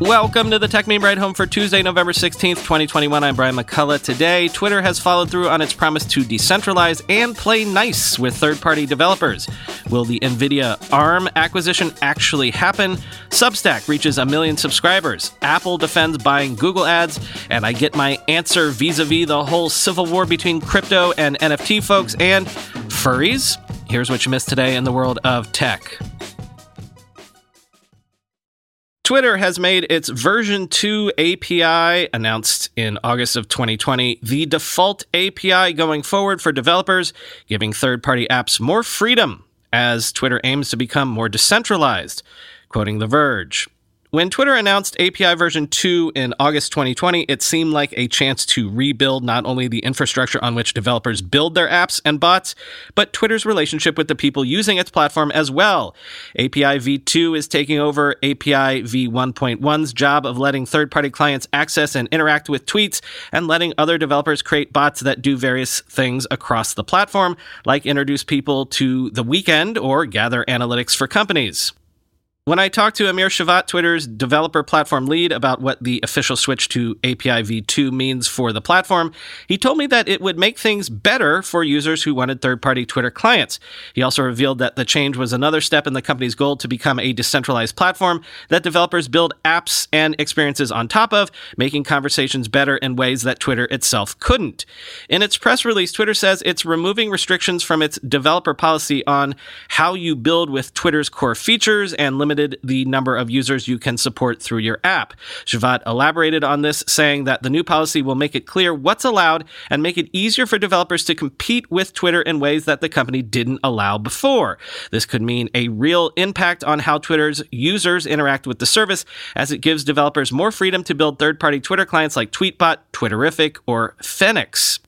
Welcome to the Techmeme Ride Home for Tuesday, November 16th, 2021. I'm Brian McCullough. Today, Twitter has followed through on its promise to decentralize and play nice with third party developers. Will the NVIDIA ARM acquisition actually happen? Substack reaches a million subscribers. Apple defends buying Google ads. And I get my answer vis a vis the whole civil war between crypto and NFT folks and furries. Here's what you missed today in the world of tech. Twitter has made its version 2 API announced in August of 2020 the default API going forward for developers, giving third party apps more freedom as Twitter aims to become more decentralized. Quoting The Verge. When Twitter announced API version 2 in August 2020, it seemed like a chance to rebuild not only the infrastructure on which developers build their apps and bots, but Twitter's relationship with the people using its platform as well. API v2 is taking over API v1.1's job of letting third party clients access and interact with tweets and letting other developers create bots that do various things across the platform, like introduce people to the weekend or gather analytics for companies. When I talked to Amir Shevat, Twitter's developer platform lead, about what the official switch to API v2 means for the platform, he told me that it would make things better for users who wanted third party Twitter clients. He also revealed that the change was another step in the company's goal to become a decentralized platform that developers build apps and experiences on top of, making conversations better in ways that Twitter itself couldn't. In its press release, Twitter says it's removing restrictions from its developer policy on how you build with Twitter's core features and limited limited the number of users you can support through your app. Shevat elaborated on this, saying that the new policy will make it clear what's allowed and make it easier for developers to compete with Twitter in ways that the company didn't allow before. This could mean a real impact on how Twitter's users interact with the service, as it gives developers more freedom to build third party Twitter clients like Tweetbot, Twitterrific, or Phoenix.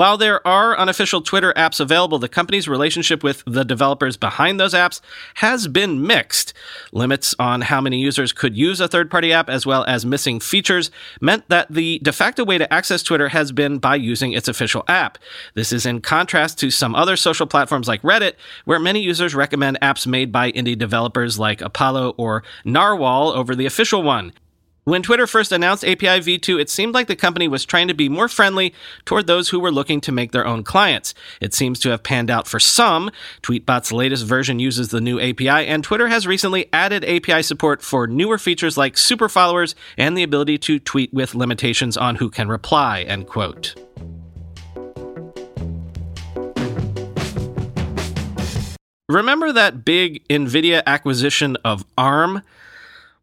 While there are unofficial Twitter apps available, the company's relationship with the developers behind those apps has been mixed. Limits on how many users could use a third party app, as well as missing features, meant that the de facto way to access Twitter has been by using its official app. This is in contrast to some other social platforms like Reddit, where many users recommend apps made by indie developers like Apollo or Narwhal over the official one. When Twitter first announced API v2, it seemed like the company was trying to be more friendly toward those who were looking to make their own clients. It seems to have panned out for some. Tweetbot's latest version uses the new API, and Twitter has recently added API support for newer features like super followers and the ability to tweet with limitations on who can reply, end quote. Remember that big NVIDIA acquisition of ARM?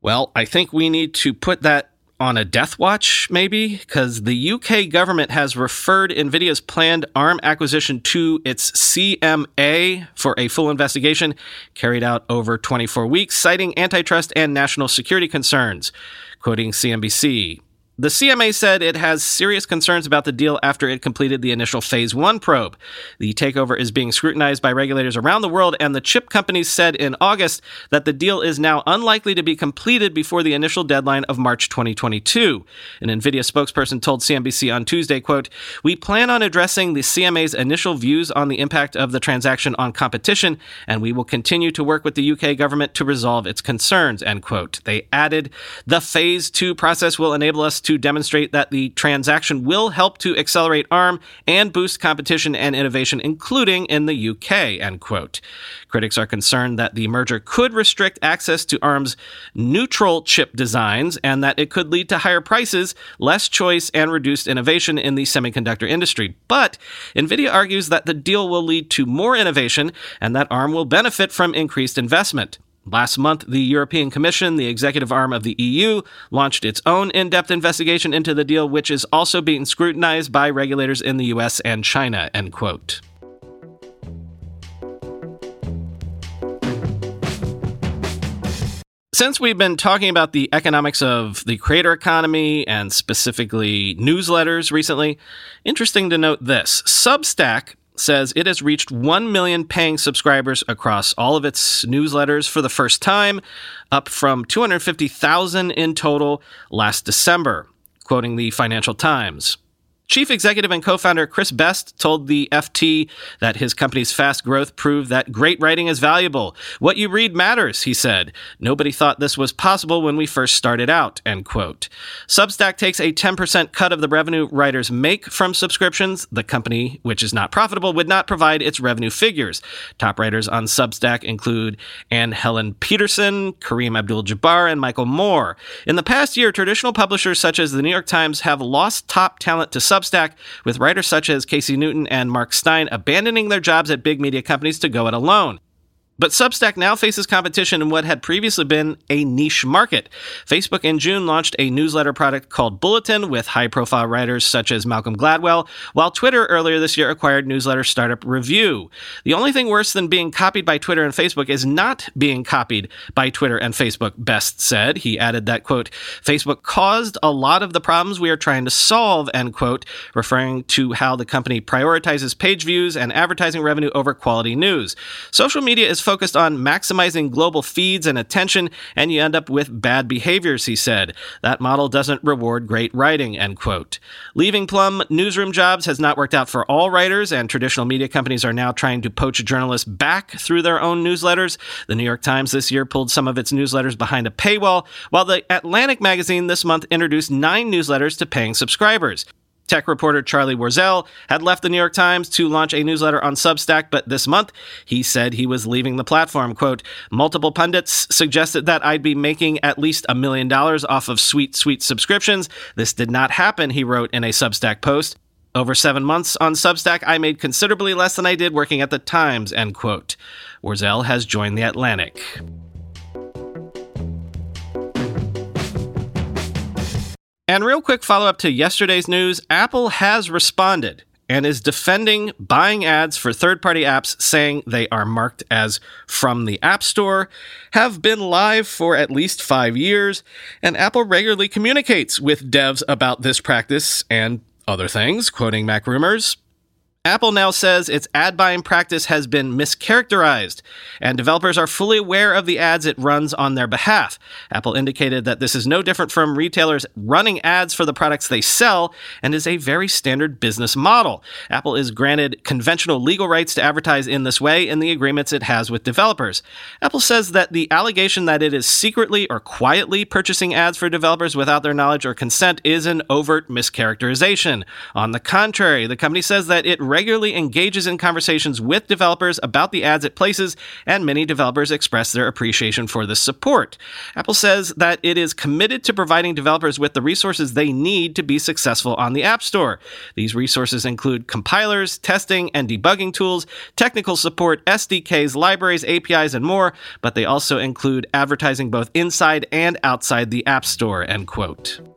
Well, I think we need to put that on a death watch, maybe, because the UK government has referred NVIDIA's planned ARM acquisition to its CMA for a full investigation carried out over 24 weeks, citing antitrust and national security concerns. Quoting CNBC, the CMA said it has serious concerns about the deal after it completed the initial Phase 1 probe. The takeover is being scrutinized by regulators around the world, and the chip companies said in August that the deal is now unlikely to be completed before the initial deadline of March 2022. An NVIDIA spokesperson told CNBC on Tuesday, quote, We plan on addressing the CMA's initial views on the impact of the transaction on competition, and we will continue to work with the UK government to resolve its concerns, end quote. They added, The Phase 2 process will enable us to demonstrate that the transaction will help to accelerate ARM and boost competition and innovation, including in the UK, end quote. Critics are concerned that the merger could restrict access to ARM's neutral chip designs and that it could lead to higher prices, less choice, and reduced innovation in the semiconductor industry. But NVIDIA argues that the deal will lead to more innovation and that ARM will benefit from increased investment. Last month, the European Commission, the executive arm of the EU, launched its own in depth investigation into the deal, which is also being scrutinized by regulators in the US and China. End quote. Since we've been talking about the economics of the creator economy and specifically newsletters recently, interesting to note this Substack says it has reached 1 million paying subscribers across all of its newsletters for the first time, up from 250,000 in total last December, quoting the Financial Times. Chief executive and co founder Chris Best told the FT that his company's fast growth proved that great writing is valuable. What you read matters, he said. Nobody thought this was possible when we first started out, end quote. Substack takes a 10% cut of the revenue writers make from subscriptions. The company, which is not profitable, would not provide its revenue figures. Top writers on Substack include Anne Helen Petersen, Kareem Abdul Jabbar, and Michael Moore. In the past year, traditional publishers such as the New York Times have lost top talent to Substack Substack, with writers such as Casey Newton and Mark Stein abandoning their jobs at big media companies to go it alone. But Substack now faces competition in what had previously been a niche market. Facebook in June launched a newsletter product called Bulletin with high profile writers such as Malcolm Gladwell, while Twitter earlier this year acquired newsletter startup Revue. The only thing worse than being copied by Twitter and Facebook is not being copied by Twitter and Facebook, Best said. He added that, quote, Facebook caused a lot of the problems we are trying to solve, end quote, referring to how the company prioritizes page views and advertising revenue over quality news. Social media is focused on maximizing global feeds and attention, and you end up with bad behaviors, he said. That model doesn't reward great writing, end quote. Leaving Plum newsroom jobs has not worked out for all writers, and traditional media companies are now trying to poach journalists back through their own newsletters. The New York Times this year pulled some of its newsletters behind a paywall, while the Atlantic magazine this month introduced nine newsletters to paying subscribers. Tech reporter Charlie Warzel had left the New York Times to launch a newsletter on Substack, but this month he said he was leaving the platform. Quote, multiple pundits suggested that I'd be making at least a million dollars off of sweet, sweet subscriptions. This did not happen, he wrote in a Substack post. Over seven months on Substack, I made considerably less than I did working at the Times, end quote. Warzel has joined the Atlantic. And real quick follow up to yesterday's news Apple has responded and is defending buying ads for third party apps, saying they are marked as from the App Store, have been live for at least five years, and Apple regularly communicates with devs about this practice and other things, quoting MacRumors. Apple now says its ad buying practice has been mischaracterized, and developers are fully aware of the ads it runs on their behalf. Apple indicated that this is no different from retailers running ads for the products they sell and is a very standard business model. Apple is granted conventional legal rights to advertise in this way in the agreements it has with developers. Apple says that the allegation that it is secretly or quietly purchasing ads for developers without their knowledge or consent is an overt mischaracterization. On the contrary, the company says that it regularly engages in conversations with developers about the ads it places, and many developers express their appreciation for this support. Apple says that it is committed to providing developers with the resources they need to be successful on the App Store. These resources include compilers, testing and debugging tools, technical support, SDKs, libraries, APIs, and more, but they also include advertising both inside and outside the App Store, end quote.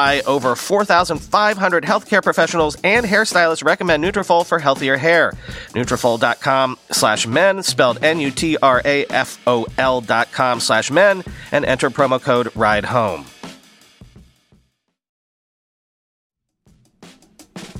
over 4,500 healthcare professionals and hairstylists recommend Nutrafol for healthier hair. Nutrafol.com slash men, spelled N-U-T-R-A-F-O-L dot com slash men, and enter promo code RIDE HOME.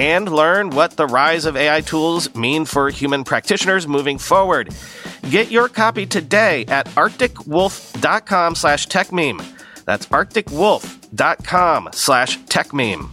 and learn what the rise of AI tools mean for human practitioners moving forward. Get your copy today at arcticwolf.com slash techmeme. That's arcticwolf.com slash techmeme.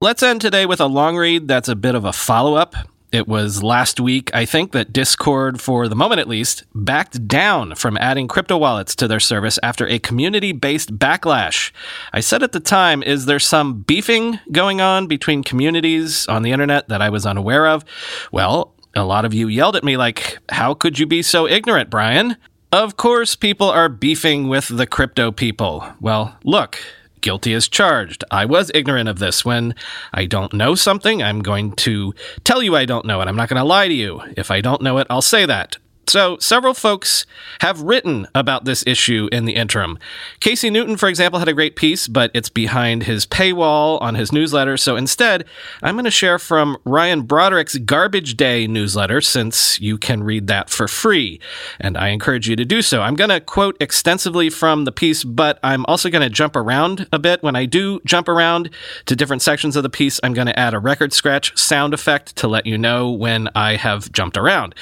Let's end today with a long read that's a bit of a follow up. It was last week, I think, that Discord, for the moment at least, backed down from adding crypto wallets to their service after a community based backlash. I said at the time, is there some beefing going on between communities on the internet that I was unaware of? Well, a lot of you yelled at me, like, how could you be so ignorant, Brian? Of course, people are beefing with the crypto people. Well, look, guilty as charged. I was ignorant of this. When I don't know something, I'm going to tell you I don't know it. I'm not going to lie to you. If I don't know it, I'll say that. So, several folks have written about this issue in the interim. Casey Newton, for example, had a great piece, but it's behind his paywall on his newsletter. So, instead, I'm going to share from Ryan Broderick's Garbage Day newsletter, since you can read that for free. And I encourage you to do so. I'm going to quote extensively from the piece, but I'm also going to jump around a bit. When I do jump around to different sections of the piece, I'm going to add a record scratch sound effect to let you know when I have jumped around.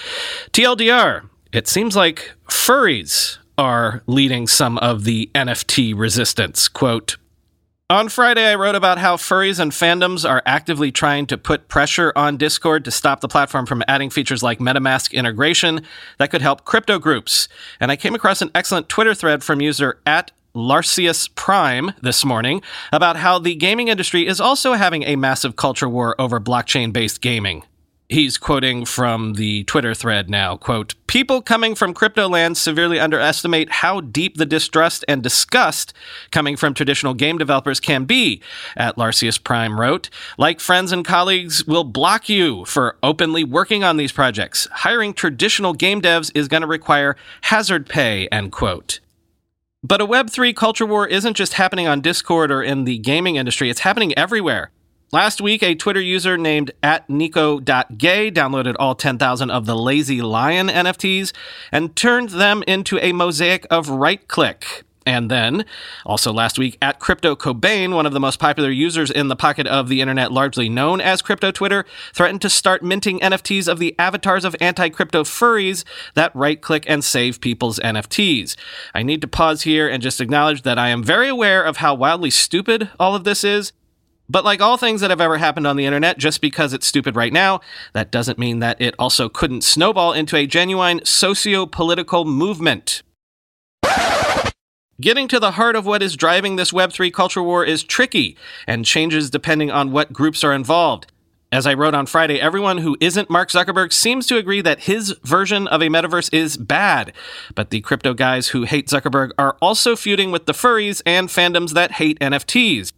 TLDR it seems like furries are leading some of the NFT resistance. Quote, on Friday, I wrote about how furries and fandoms are actively trying to put pressure on Discord to stop the platform from adding features like MetaMask integration that could help crypto groups. And I came across an excellent Twitter thread from user at Larcius Prime this morning about how the gaming industry is also having a massive culture war over blockchain based gaming. He's quoting from the Twitter thread now, quote, People coming from crypto land severely underestimate how deep the distrust and disgust coming from traditional game developers can be, at Larcius Prime wrote. Like friends and colleagues will block you for openly working on these projects. Hiring traditional game devs is going to require hazard pay, end quote. But a Web3 culture war isn't just happening on Discord or in the gaming industry, it's happening everywhere. Last week, a Twitter user named at Nico.gay downloaded all 10,000 of the Lazy Lion NFTs and turned them into a mosaic of right click. And then, also last week, at Crypto Cobain, one of the most popular users in the pocket of the internet, largely known as Crypto Twitter, threatened to start minting NFTs of the avatars of anti crypto furries that right click and save people's NFTs. I need to pause here and just acknowledge that I am very aware of how wildly stupid all of this is. But like all things that have ever happened on the internet, just because it's stupid right now, that doesn't mean that it also couldn't snowball into a genuine socio political movement. Getting to the heart of what is driving this Web3 culture war is tricky and changes depending on what groups are involved. As I wrote on Friday, everyone who isn't Mark Zuckerberg seems to agree that his version of a metaverse is bad. But the crypto guys who hate Zuckerberg are also feuding with the furries and fandoms that hate NFTs.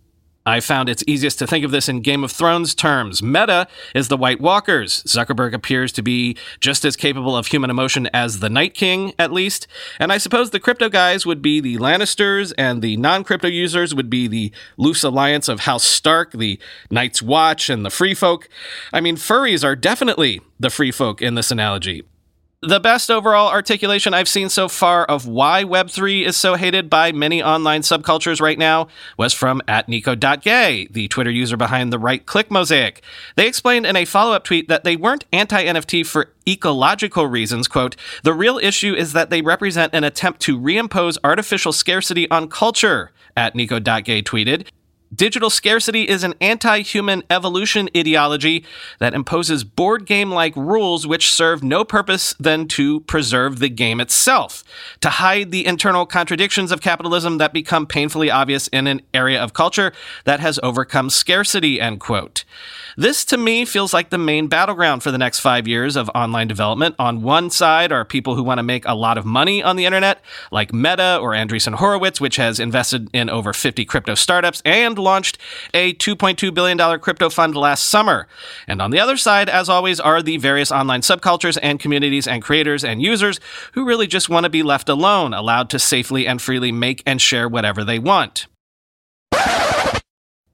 I found it's easiest to think of this in Game of Thrones terms. Meta is the White Walkers. Zuckerberg appears to be just as capable of human emotion as the Night King, at least. And I suppose the crypto guys would be the Lannisters, and the non crypto users would be the loose alliance of House Stark, the Night's Watch, and the Free Folk. I mean, furries are definitely the free folk in this analogy. The best overall articulation I've seen so far of why Web3 is so hated by many online subcultures right now was from at Nico.gay, the Twitter user behind the right click mosaic. They explained in a follow up tweet that they weren't anti NFT for ecological reasons. Quote, the real issue is that they represent an attempt to reimpose artificial scarcity on culture, at Nico.gay tweeted. Digital scarcity is an anti human evolution ideology that imposes board game like rules which serve no purpose than to preserve the game itself, to hide the internal contradictions of capitalism that become painfully obvious in an area of culture that has overcome scarcity, end quote. This to me feels like the main battleground for the next five years of online development. On one side are people who want to make a lot of money on the internet, like Meta or Andreessen Horowitz, which has invested in over 50 crypto startups and launched a $2.2 billion crypto fund last summer. And on the other side, as always, are the various online subcultures and communities and creators and users who really just want to be left alone, allowed to safely and freely make and share whatever they want.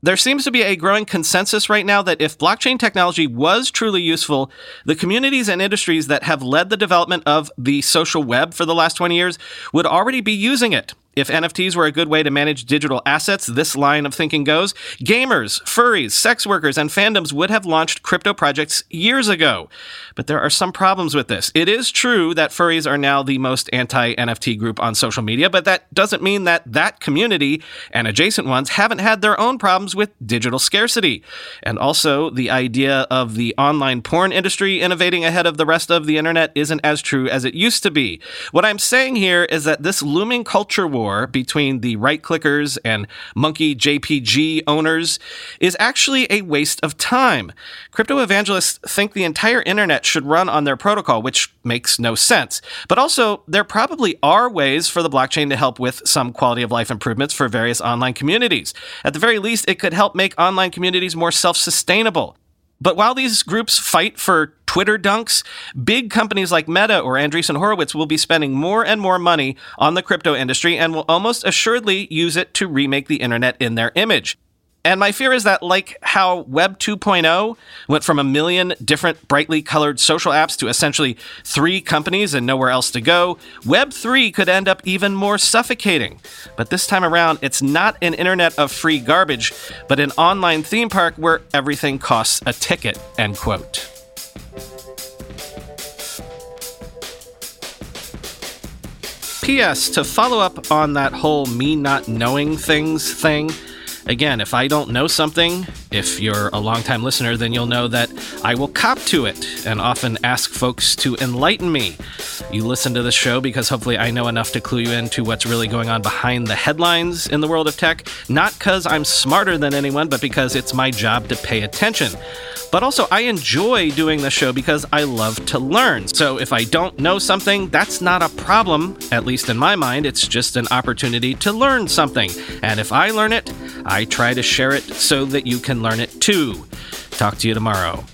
There seems to be a growing consensus right now that if blockchain technology was truly useful, the communities and industries that have led the development of the social web for the last 20 years would already be using it. If NFTs were a good way to manage digital assets, this line of thinking goes, gamers, furries, sex workers, and fandoms would have launched crypto projects years ago. But there are some problems with this. It is true that furries are now the most anti NFT group on social media, but that doesn't mean that that community and adjacent ones haven't had their own problems with digital scarcity. And also, the idea of the online porn industry innovating ahead of the rest of the internet isn't as true as it used to be. What I'm saying here is that this looming culture war war between the right clickers and monkey JPG owners is actually a waste of time. Crypto evangelists think the entire internet should run on their protocol, which makes no sense. But also, there probably are ways for the blockchain to help with some quality of life improvements for various online communities. At the very least, it could help make online communities more self sustainable. But while these groups fight for Twitter dunks, big companies like Meta or Andreessen Horowitz will be spending more and more money on the crypto industry and will almost assuredly use it to remake the internet in their image. And my fear is that, like how Web 2.0 went from a million different brightly colored social apps to essentially three companies and nowhere else to go, Web 3 could end up even more suffocating. But this time around, it's not an internet of free garbage, but an online theme park where everything costs a ticket, end quote. P.S. To follow up on that whole me not knowing things thing, Again, if I don't know something, if you're a longtime listener, then you'll know that I will cop to it and often ask folks to enlighten me. You listen to the show because hopefully I know enough to clue you into what's really going on behind the headlines in the world of tech, not because I'm smarter than anyone, but because it's my job to pay attention. But also, I enjoy doing the show because I love to learn. So if I don't know something, that's not a problem, at least in my mind. It's just an opportunity to learn something. And if I learn it, I try to share it so that you can learn it too. Talk to you tomorrow.